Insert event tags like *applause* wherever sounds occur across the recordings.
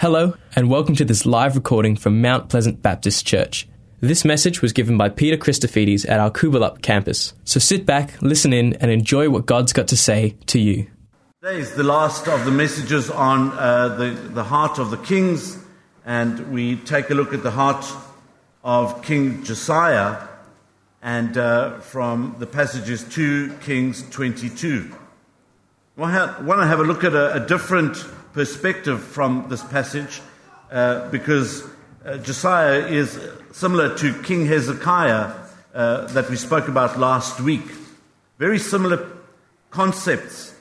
Hello, and welcome to this live recording from Mount Pleasant Baptist Church. This message was given by Peter Christofides at our Coolbellup campus. So sit back, listen in, and enjoy what God's got to say to you. Today is the last of the messages on uh, the, the heart of the kings, and we take a look at the heart of King Josiah and uh, from the passages 2 Kings 22. I want to have a look at a, a different perspective from this passage uh, because uh, Josiah is similar to King Hezekiah uh, that we spoke about last week. Very similar concepts.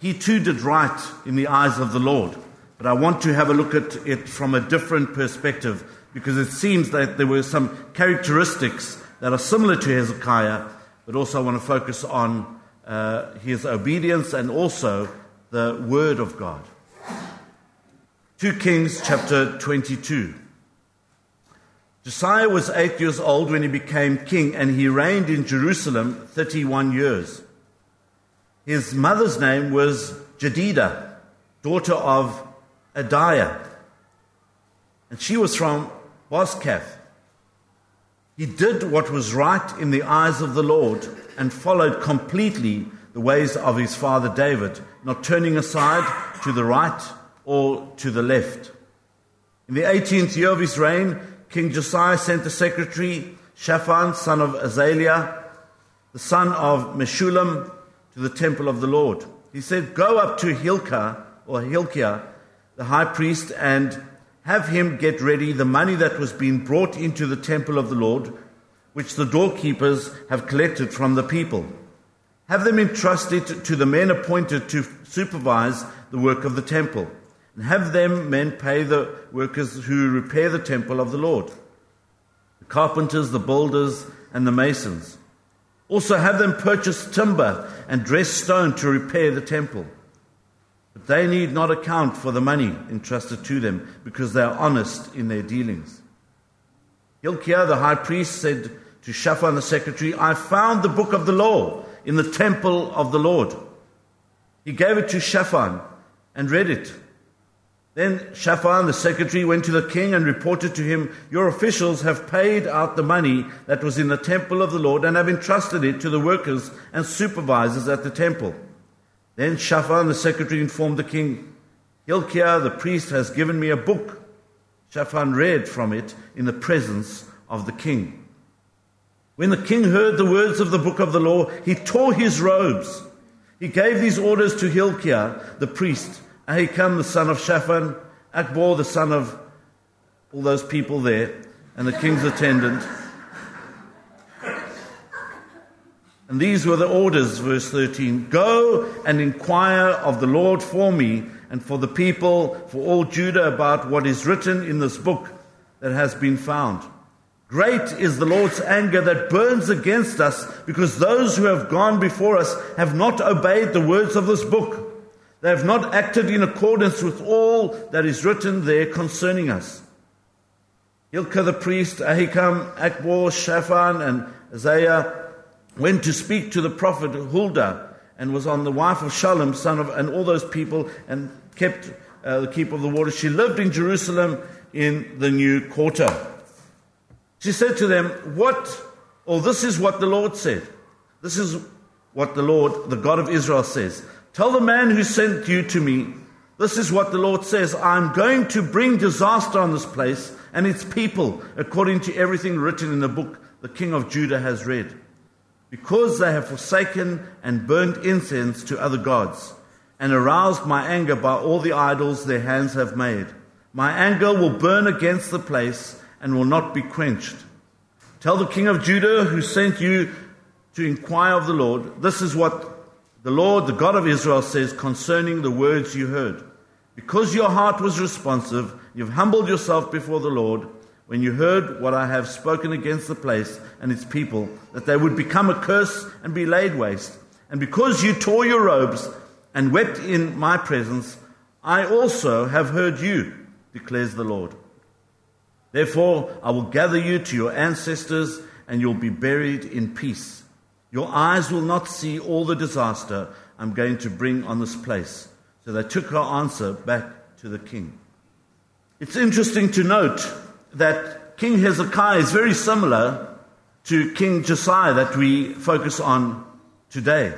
He too did right in the eyes of the Lord. But I want to have a look at it from a different perspective because it seems that there were some characteristics that are similar to Hezekiah, but also I want to focus on uh, his obedience and also the Word of God. 2 Kings chapter 22. Josiah was eight years old when he became king, and he reigned in Jerusalem 31 years. His mother's name was Jedidah, daughter of Adaiah, and she was from Bozkath. He did what was right in the eyes of the Lord and followed completely the ways of his father David, not turning aside to the right or to the left. In the 18th year of his reign, King Josiah sent the secretary Shaphan, son of Azaliah, the son of Meshullam, to the temple of the Lord. He said, Go up to Hilkiah, or Hilkiah, the high priest, and have him get ready the money that was being brought into the temple of the Lord, which the doorkeepers have collected from the people. Have them entrusted to the men appointed to supervise the work of the temple and have them men pay the workers who repair the temple of the Lord the carpenters, the builders, and the masons. Also, have them purchase timber and dress stone to repair the temple. But they need not account for the money entrusted to them because they are honest in their dealings. Hilkiah the high priest said to Shaphan the secretary, I found the book of the law in the temple of the Lord. He gave it to Shaphan and read it. Then Shaphan, the secretary, went to the king and reported to him, Your officials have paid out the money that was in the temple of the Lord and have entrusted it to the workers and supervisors at the temple. Then Shaphan, the secretary, informed the king, Hilkiah, the priest, has given me a book. Shaphan read from it in the presence of the king. When the king heard the words of the book of the law, he tore his robes. He gave these orders to Hilkiah, the priest Ahikam, the son of Shaphan, Achbor, the son of all those people there, and the king's attendant. And these were the orders, verse 13 Go and inquire of the Lord for me and for the people, for all Judah, about what is written in this book that has been found. Great is the Lord's anger that burns against us because those who have gone before us have not obeyed the words of this book. They have not acted in accordance with all that is written there concerning us. Hilkiah the priest, Ahikam, Achbor, Shaphan, and Asaiah went to speak to the prophet Huldah and was on the wife of Shallum, son of, and all those people, and kept uh, the keep of the water. She lived in Jerusalem in the new quarter. She said to them, What, or this is what the Lord said. This is what the Lord, the God of Israel, says. Tell the man who sent you to me, this is what the Lord says I'm going to bring disaster on this place and its people, according to everything written in the book the king of Judah has read. Because they have forsaken and burned incense to other gods, and aroused my anger by all the idols their hands have made. My anger will burn against the place and will not be quenched. Tell the king of Judah who sent you to inquire of the Lord, this is what the Lord, the God of Israel, says concerning the words you heard. Because your heart was responsive, you've humbled yourself before the Lord when you heard what I have spoken against the place and its people, that they would become a curse and be laid waste. And because you tore your robes and wept in my presence, I also have heard you, declares the Lord. Therefore, I will gather you to your ancestors, and you'll be buried in peace. Your eyes will not see all the disaster I'm going to bring on this place. So they took her answer back to the king. It's interesting to note that King Hezekiah is very similar to King Josiah that we focus on today.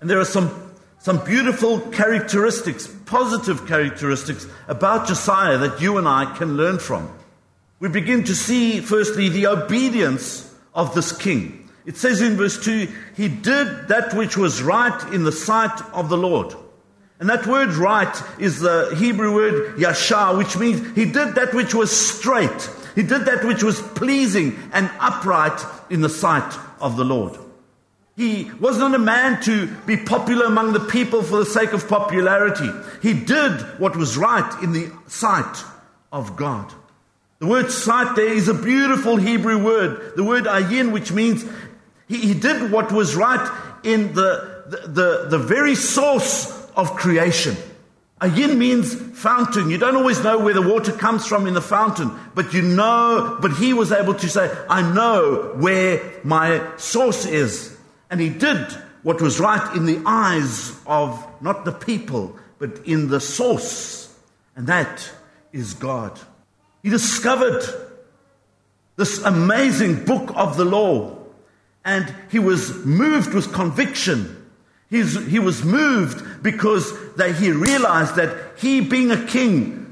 And there are some, some beautiful characteristics, positive characteristics about Josiah that you and I can learn from. We begin to see, firstly, the obedience of this king. It says in verse 2 He did that which was right in the sight of the Lord. And that word right is the Hebrew word yashar, which means he did that which was straight. He did that which was pleasing and upright in the sight of the Lord. He was not a man to be popular among the people for the sake of popularity. He did what was right in the sight of God. The word sight there is a beautiful Hebrew word, the word ayin, which means he, he did what was right in the, the, the, the very source of creation. Ayin means fountain. You don't always know where the water comes from in the fountain, but you know, but he was able to say, I know where my source is. And he did what was right in the eyes of not the people, but in the source. And that is God. He discovered this amazing book of the law, and he was moved with conviction He's, he was moved because that he realized that he, being a king,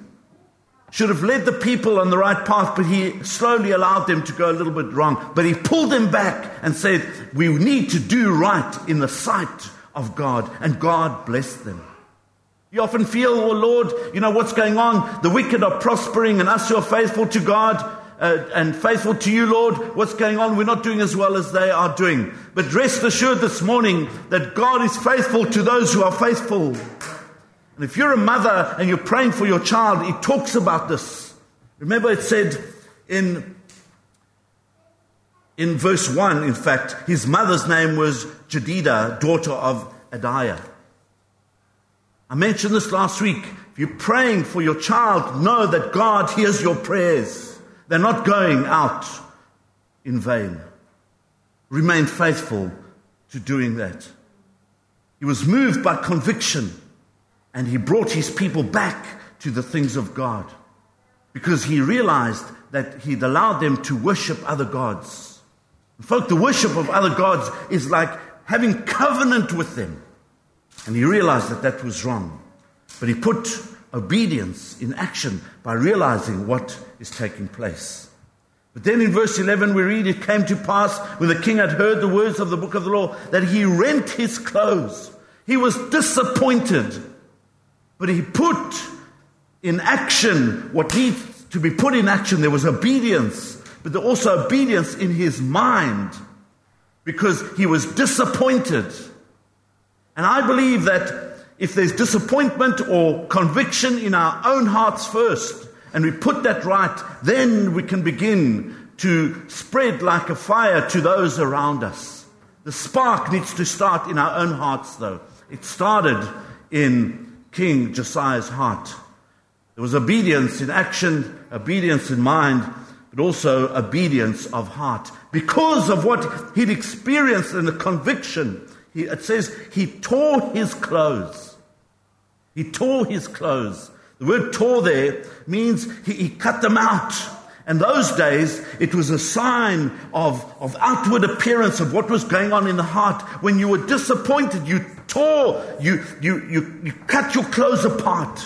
should have led the people on the right path, but he slowly allowed them to go a little bit wrong. But he pulled them back and said, We need to do right in the sight of God. And God blessed them. You often feel, oh Lord, you know what's going on? The wicked are prospering, and us who are faithful to God uh, and faithful to you, Lord. What's going on? We're not doing as well as they are doing. But rest assured this morning that God is faithful to those who are faithful. And if you're a mother and you're praying for your child, it talks about this. Remember, it said in, in verse 1, in fact, his mother's name was Jedidah, daughter of Adaiah. I mentioned this last week. If you're praying for your child, know that God hears your prayers. They're not going out in vain. Remain faithful to doing that. He was moved by conviction and he brought his people back to the things of God because he realized that he'd allowed them to worship other gods. Folk, the worship of other gods is like having covenant with them. And he realized that that was wrong. But he put obedience in action by realizing what is taking place. But then in verse 11 we read, It came to pass when the king had heard the words of the book of the law that he rent his clothes. He was disappointed, but he put in action what needs to be put in action. There was obedience, but there also obedience in his mind because he was disappointed. And I believe that if there's disappointment or conviction in our own hearts first, and we put that right, then we can begin to spread like a fire to those around us. The spark needs to start in our own hearts, though. It started in King Josiah's heart. There was obedience in action, obedience in mind, but also obedience of heart. Because of what he'd experienced and the conviction he, it says he tore his clothes. He tore his clothes. The word tore there means he, he cut them out. And those days, it was a sign of, of outward appearance of what was going on in the heart. When you were disappointed, you tore, you, you, you, you cut your clothes apart.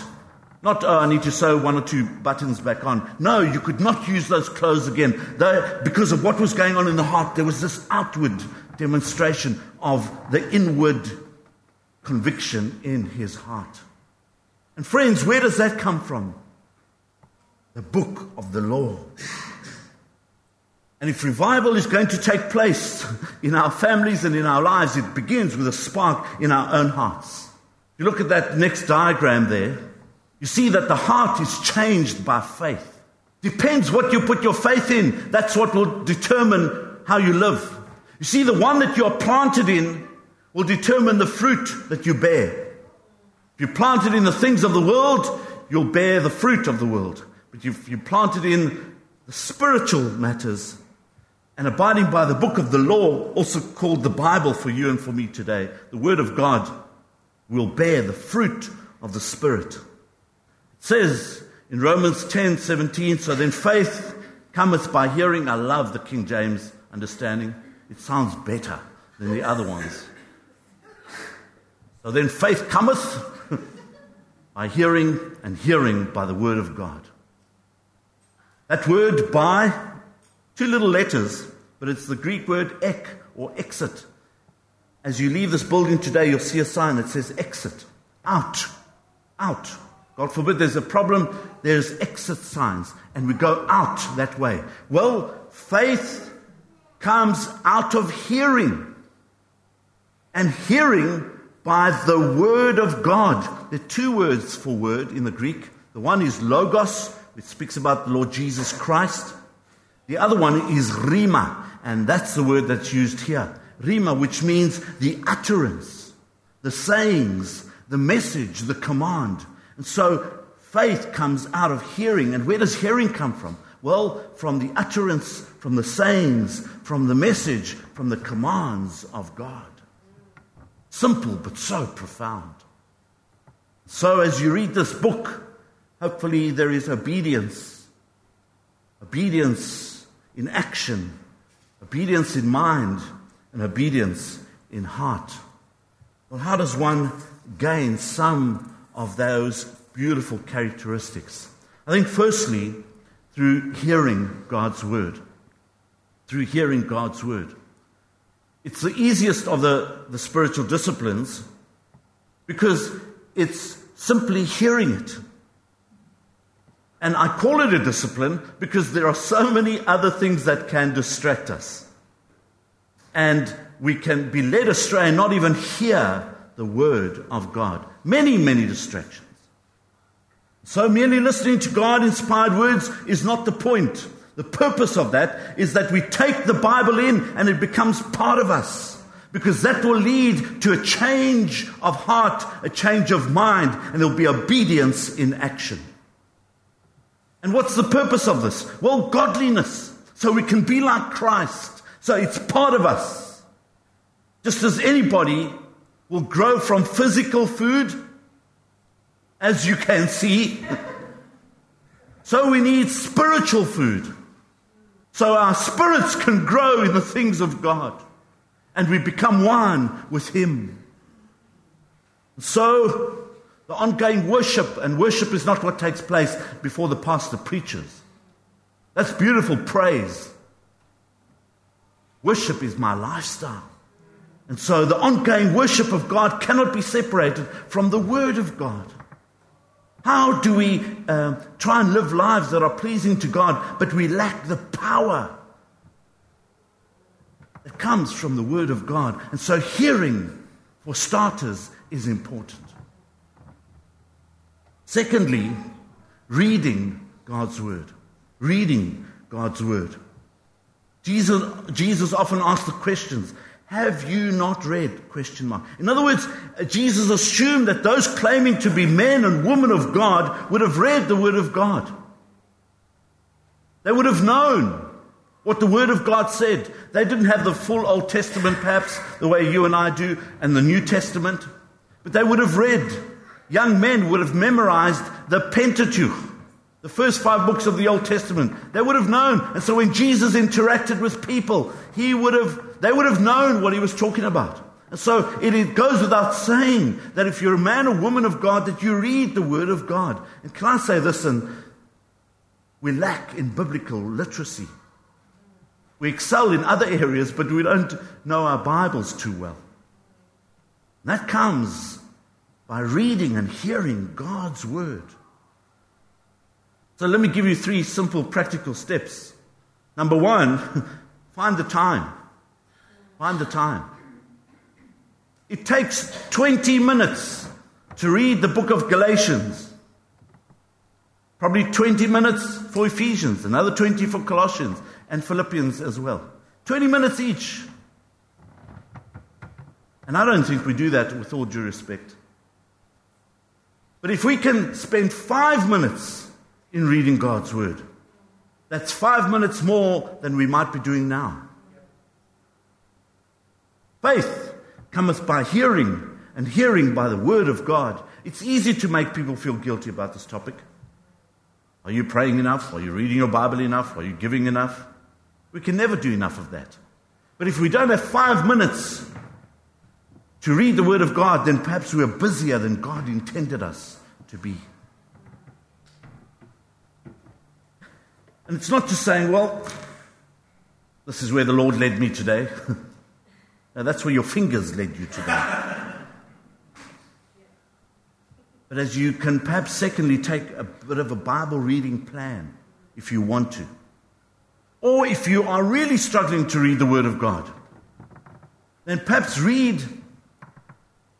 Not, oh, I need to sew one or two buttons back on. No, you could not use those clothes again. Though, because of what was going on in the heart, there was this outward demonstration of the inward conviction in his heart. And friends, where does that come from? The book of the law. And if revival is going to take place *laughs* in our families and in our lives, it begins with a spark in our own hearts. If You look at that next diagram there, you see that the heart is changed by faith. Depends what you put your faith in, that's what will determine how you live. You see, the one that you're planted in will determine the fruit that you bear. If you plant it in the things of the world, you'll bear the fruit of the world. But if you plant it in the spiritual matters and abiding by the book of the law, also called the Bible for you and for me today, the Word of God will bear the fruit of the Spirit. It says In Romans 10 17, so then faith cometh by hearing. I love the King James understanding. It sounds better than the other ones. So then faith cometh by hearing, and hearing by the word of God. That word by, two little letters, but it's the Greek word ek or exit. As you leave this building today, you'll see a sign that says exit, out, out. God forbid there's a problem, there's exit signs, and we go out that way. Well, faith comes out of hearing, and hearing by the word of God. There are two words for word in the Greek. The one is logos, which speaks about the Lord Jesus Christ. The other one is rhema, and that's the word that's used here. Rhema, which means the utterance, the sayings, the message, the command. And so faith comes out of hearing. And where does hearing come from? Well, from the utterance, from the sayings, from the message, from the commands of God. Simple, but so profound. So, as you read this book, hopefully there is obedience. Obedience in action, obedience in mind, and obedience in heart. Well, how does one gain some of those beautiful characteristics? I think, firstly, through hearing God's word. Through hearing God's word. It's the easiest of the, the spiritual disciplines because it's simply hearing it. And I call it a discipline because there are so many other things that can distract us. And we can be led astray and not even hear the word of God. Many, many distractions. So merely listening to God inspired words is not the point. The purpose of that is that we take the Bible in and it becomes part of us. Because that will lead to a change of heart, a change of mind, and there'll be obedience in action. And what's the purpose of this? Well, godliness. So we can be like Christ. So it's part of us. Just as anybody will grow from physical food, as you can see, *laughs* so we need spiritual food so our spirits can grow in the things of God and we become one with Him. So, the ongoing worship, and worship is not what takes place before the pastor preaches. That's beautiful praise. Worship is my lifestyle. And so the ongoing worship of God cannot be separated from the Word of God. How do we uh, try and live lives that are pleasing to God, but we lack the power that comes from the Word of God? And so, hearing, for starters, is important. Secondly, reading God's Word. Reading God's Word. Jesus, Jesus often asked the questions have you not read? Question mark. In other words, Jesus assumed that those claiming to be men and women of God would have read the Word of God. They would have known what the Word of God said. They didn't have the full Old Testament, perhaps, the way you and I do, and the New Testament, but they would have read. Young men would have memorized the Pentateuch, the first five books of the Old Testament. They would have known. And so when Jesus interacted with people, he would have they would have known what he was talking about. And so it goes without saying that if you're a man or woman of God, that you read the Word of God. And can I say this? And we lack in biblical literacy. We excel in other areas, but we don't know our Bibles too well. That comes by reading and hearing God's Word. So let me give you three simple practical steps. Number one, *laughs* find the time. Find the time. It takes 20 minutes to read the book of Galatians. Probably 20 minutes for Ephesians, another 20 for Colossians and Philippians as well. 20 minutes each. And I don't think we do that with all due respect. But if we can spend five minutes in reading God's Word, that's five minutes more than we might be doing now. Faith cometh by hearing, and hearing by the word of God. It's easy to make people feel guilty about this topic. Are you praying enough? Are you reading your Bible enough? Are you giving enough? We can never do enough of that. But if we don't have five minutes to read the Word of God, then perhaps we are busier than God intended us to be. And it's not just saying, well, this is where the Lord led me today. *laughs* no, that's where your fingers led you today. But as you can perhaps, secondly, take a bit of a Bible reading plan if you want to. Or if you are really struggling to read the Word of God, then perhaps read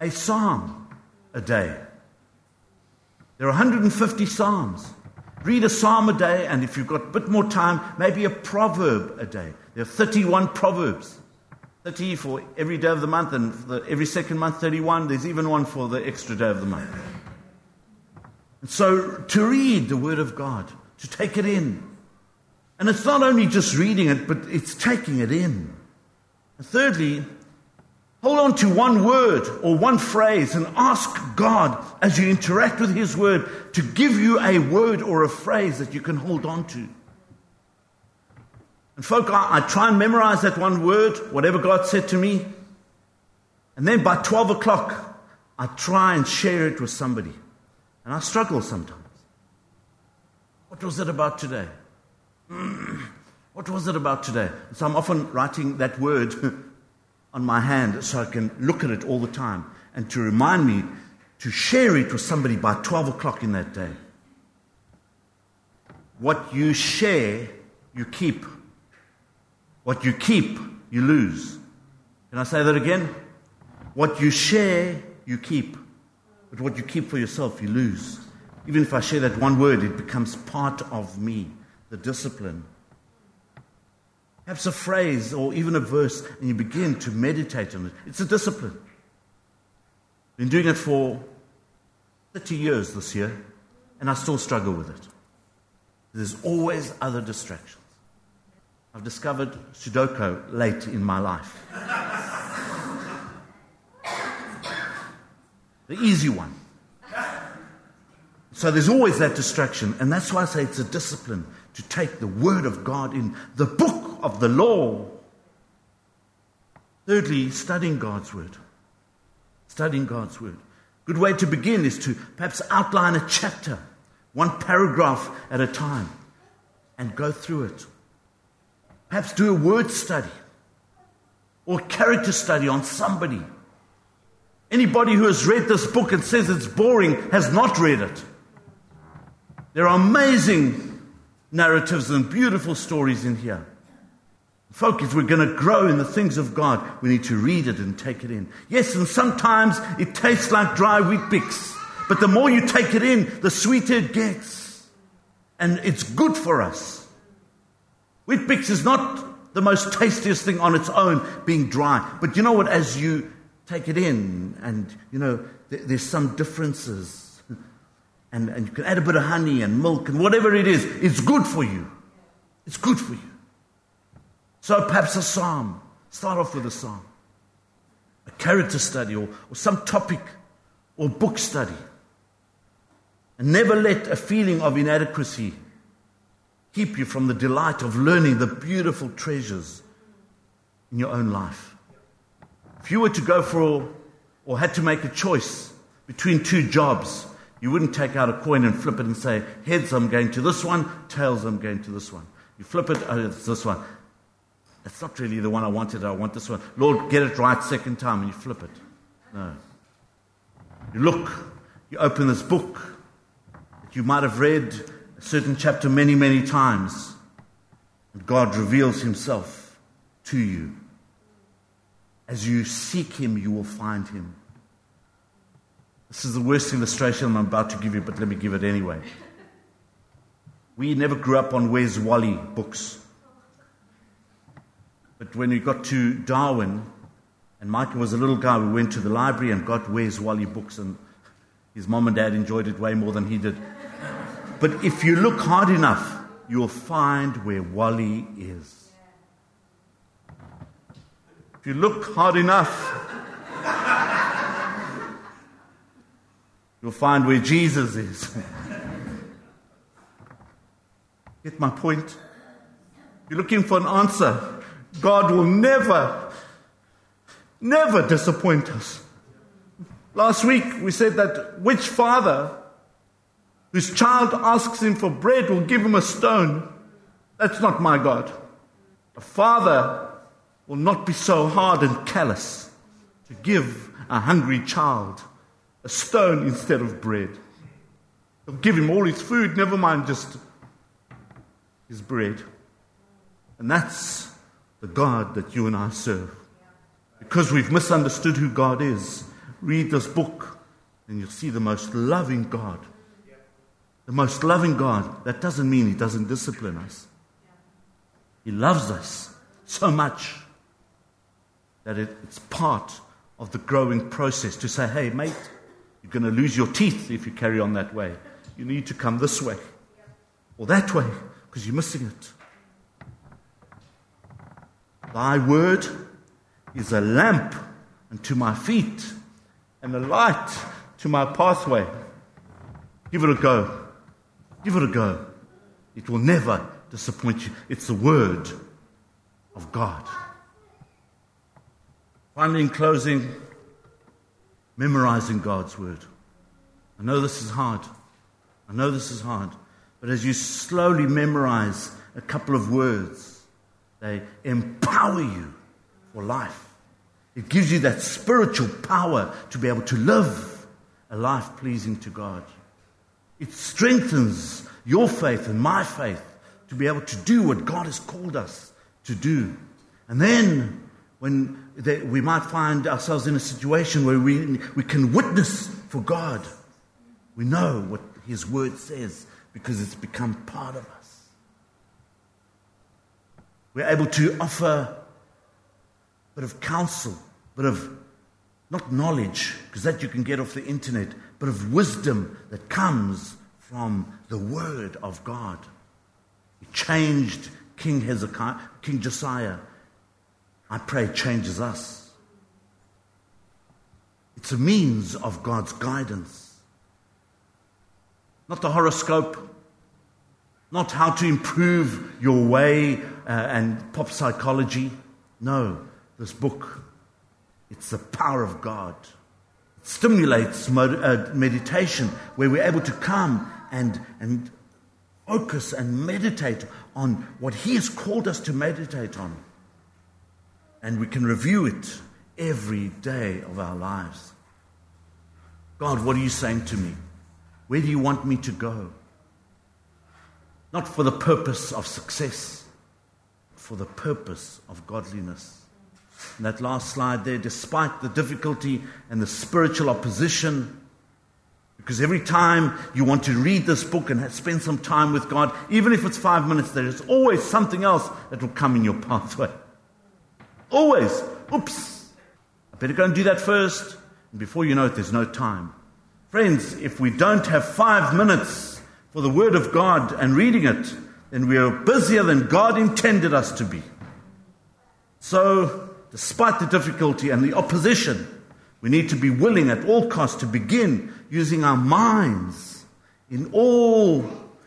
a psalm a day. There are 150 psalms. Read a psalm a day, and if you've got a bit more time, maybe a proverb a day. There are 31 proverbs. 30 for every day of the month, and the, every second month, 31. There's even one for the extra day of the month. And so to read the Word of God, to take it in. And it's not only just reading it, but it's taking it in. And thirdly, hold on to one word or one phrase and ask God as you interact with His Word to give you a word or a phrase that you can hold on to. And folk, I, I try and memorize that one word, whatever God said to me. And then by 12 o'clock, I try and share it with somebody. And I struggle sometimes. What was it about today? What was it about today? So I'm often writing that word *laughs* on my hand so I can look at it all the time and to remind me to share it with somebody by 12 o'clock in that day. What you share, you keep. What you keep, you lose. Can I say that again? What you share, you keep. But what you keep for yourself, you lose. Even if I share that one word, it becomes part of me, the discipline. Perhaps a phrase or even a verse, and you begin to meditate on it. It's a discipline. Been doing it for 30 years this year, and I still struggle with it. There's always other distractions. I've discovered Sudoku late in my life. the easy one. So there's always that distraction. And that's why I say it's a discipline to take the Word of God in the book of the law. Thirdly, studying God's Word. Studying God's Word. Good way to begin is to perhaps outline a chapter, one paragraph at a time, and go through it. Perhaps do a word study or character study on somebody Anybody who has read this book and says it's boring has not read it. There are amazing narratives and beautiful stories in here. Folk, if we're going to grow in the things of God, we need to read it and take it in. Yes, and sometimes it tastes like dry Weet-Bix, but the more you take it in, the sweeter it gets. And it's good for us. Weet-Bix is not the most tastiest thing on its own, being dry. But you know what? As you take it in, and you know, th- there's some differences. And, and you can add a bit of honey and milk and whatever it is, it's good for you. It's good for you. So perhaps a psalm. Start off with a psalm, a character study, or, or some topic or book study. And never let a feeling of inadequacy keep you from the delight of learning the beautiful treasures in your own life. If you were to go for or had to make a choice between two jobs, you wouldn't take out a coin and flip it and say, heads, I'm going to this one, tails, I'm going to this one. You flip it, oh, it's this one. That's not really the one I wanted, I want this one. Lord, get it right second time, and you flip it. No. You look, you open this book that you might have read a certain chapter many, many times, and God reveals Himself to you. As you seek him, you will find him. This is the worst illustration I'm about to give you, but let me give it anyway. We never grew up on Where's Wally books. But when we got to Darwin, and Michael was a little guy, we went to the library and got Where's Wally books, and his mom and dad enjoyed it way more than he did. But if you look hard enough, you'll find where Wally is If you look hard enough, you'll find where Jesus is. Get my point? You're looking for an answer. God will never, never disappoint us. Last week we said that which father whose child asks him for bread will give him a stone. That's not my God. A father will not be so hard and callous to give a hungry child a stone instead of bread. He'll give him all his food, never mind just his bread. And that's the God that you and I serve. Because we've misunderstood who God is, read this book and you'll see the most loving God. The most loving God. That doesn't mean He doesn't discipline us. He loves us so much that it, it's part of the growing process to say, hey, mate, you're going to lose your teeth if you carry on that way. You need to come this way or that way because you're missing it. Thy word is a lamp unto my feet and a light to my pathway. Give it a go. Give it a go. It will never disappoint you. It's the word of God. Finally, in closing, memorizing God's word. I know this is hard. I know this is hard. But as you slowly memorize a couple of words, they empower you for life. It gives you that spiritual power to be able to live a life pleasing to God. It strengthens your faith and my faith to be able to do what God has called us to do. And then, when they, we might find ourselves in a situation where we, we can witness for God, we know what His Word says because it's become part of us. We're able to offer a bit of counsel, a bit of not knowledge, because that you can get off the internet, but of wisdom that comes from the Word of God. It changed King Hezekiah, King Josiah. I pray changes us. It's a means of God's guidance. Not the horoscope, not how to improve your way uh, and pop psychology. No, this book, it's the power of God. It stimulates mod- uh, meditation where we're able to come and, and focus and meditate on what He has called us to meditate on. And we can review it every day of our lives. God, what are you saying to me? Where do you want me to go? Not for the purpose of success, for the purpose of godliness. And that last slide there, despite the difficulty and the spiritual opposition, because every time you want to read this book and spend some time with God, even if it's five minutes, there is always something else that will come in your pathway. Always. Oops. I better go and do that first. And before you know it, there's no time. Friends, if we don't have five minutes for the Word of God and reading it, then we are busier than God intended us to be. So, despite the difficulty and the opposition, we need to be willing at all costs to begin using our minds in all,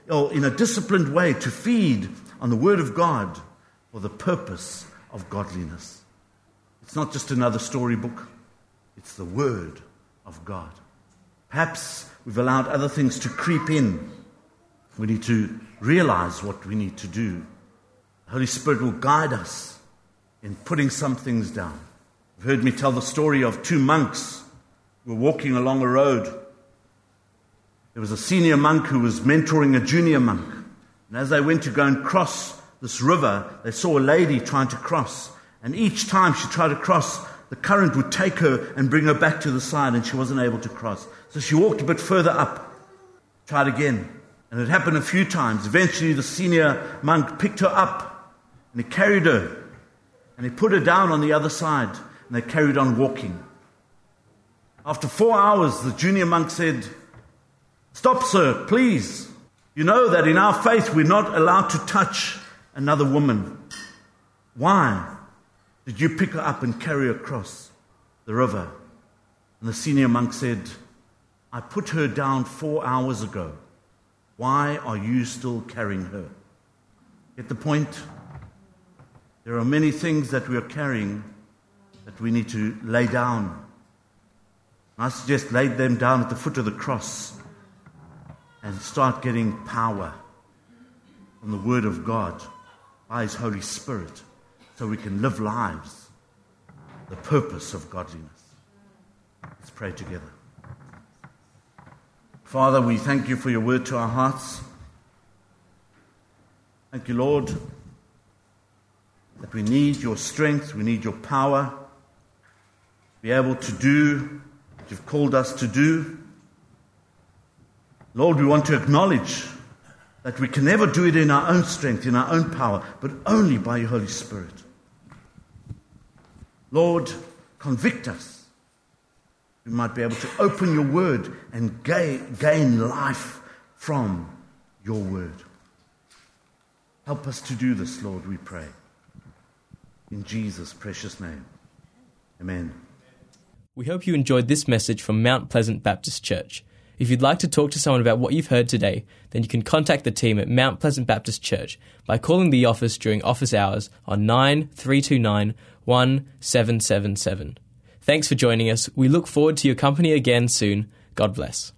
or in a disciplined way to feed on the Word of God for the purpose of godliness. It's not just another storybook, it's the Word of God. Perhaps we've allowed other things to creep in. We need to realize what we need to do. The Holy Spirit will guide us in putting some things down. You've heard me tell the story of two monks who were walking along a road. There was a senior monk who was mentoring a junior monk. And as they went to go and cross this river, they saw a lady trying to cross. And each time she tried to cross, the current would take her and bring her back to the side, and she wasn't able to cross. So she walked a bit further up, tried again. And it happened a few times. Eventually, the senior monk picked her up and he carried her and he put her down on the other side and they carried on walking. After four hours, the junior monk said, Stop, sir, please. You know that in our faith we're not allowed to touch another woman. Why did you pick her up and carry her across the river? And the senior monk said, I put her down four hours ago. Why are you still carrying her? Get the point? There are many things that we are carrying that we need to lay down. I suggest lay them down at the foot of the cross and start getting power from the Word of God by His Holy Spirit so we can live lives, the purpose of godliness. Let's pray together. Father, we thank you for your word to our hearts. Thank you, Lord, that we need your strength, we need your power to be able to do what you've called us to do. Lord, we want to acknowledge that we can never do it in our own strength, in our own power, but only by your Holy Spirit. Lord, convict us. We might be able to open your word and gain, gain life from your word. Help us to do this, Lord, we pray. In Jesus' precious name. Amen. We hope you enjoyed this message from Mount Pleasant Baptist Church. If you'd like to talk to someone about what you've heard today, then you can contact the team at Mount Pleasant Baptist Church by calling the office during office hours on 9329 1777. Thanks for joining us. We look forward to your company again soon. God bless.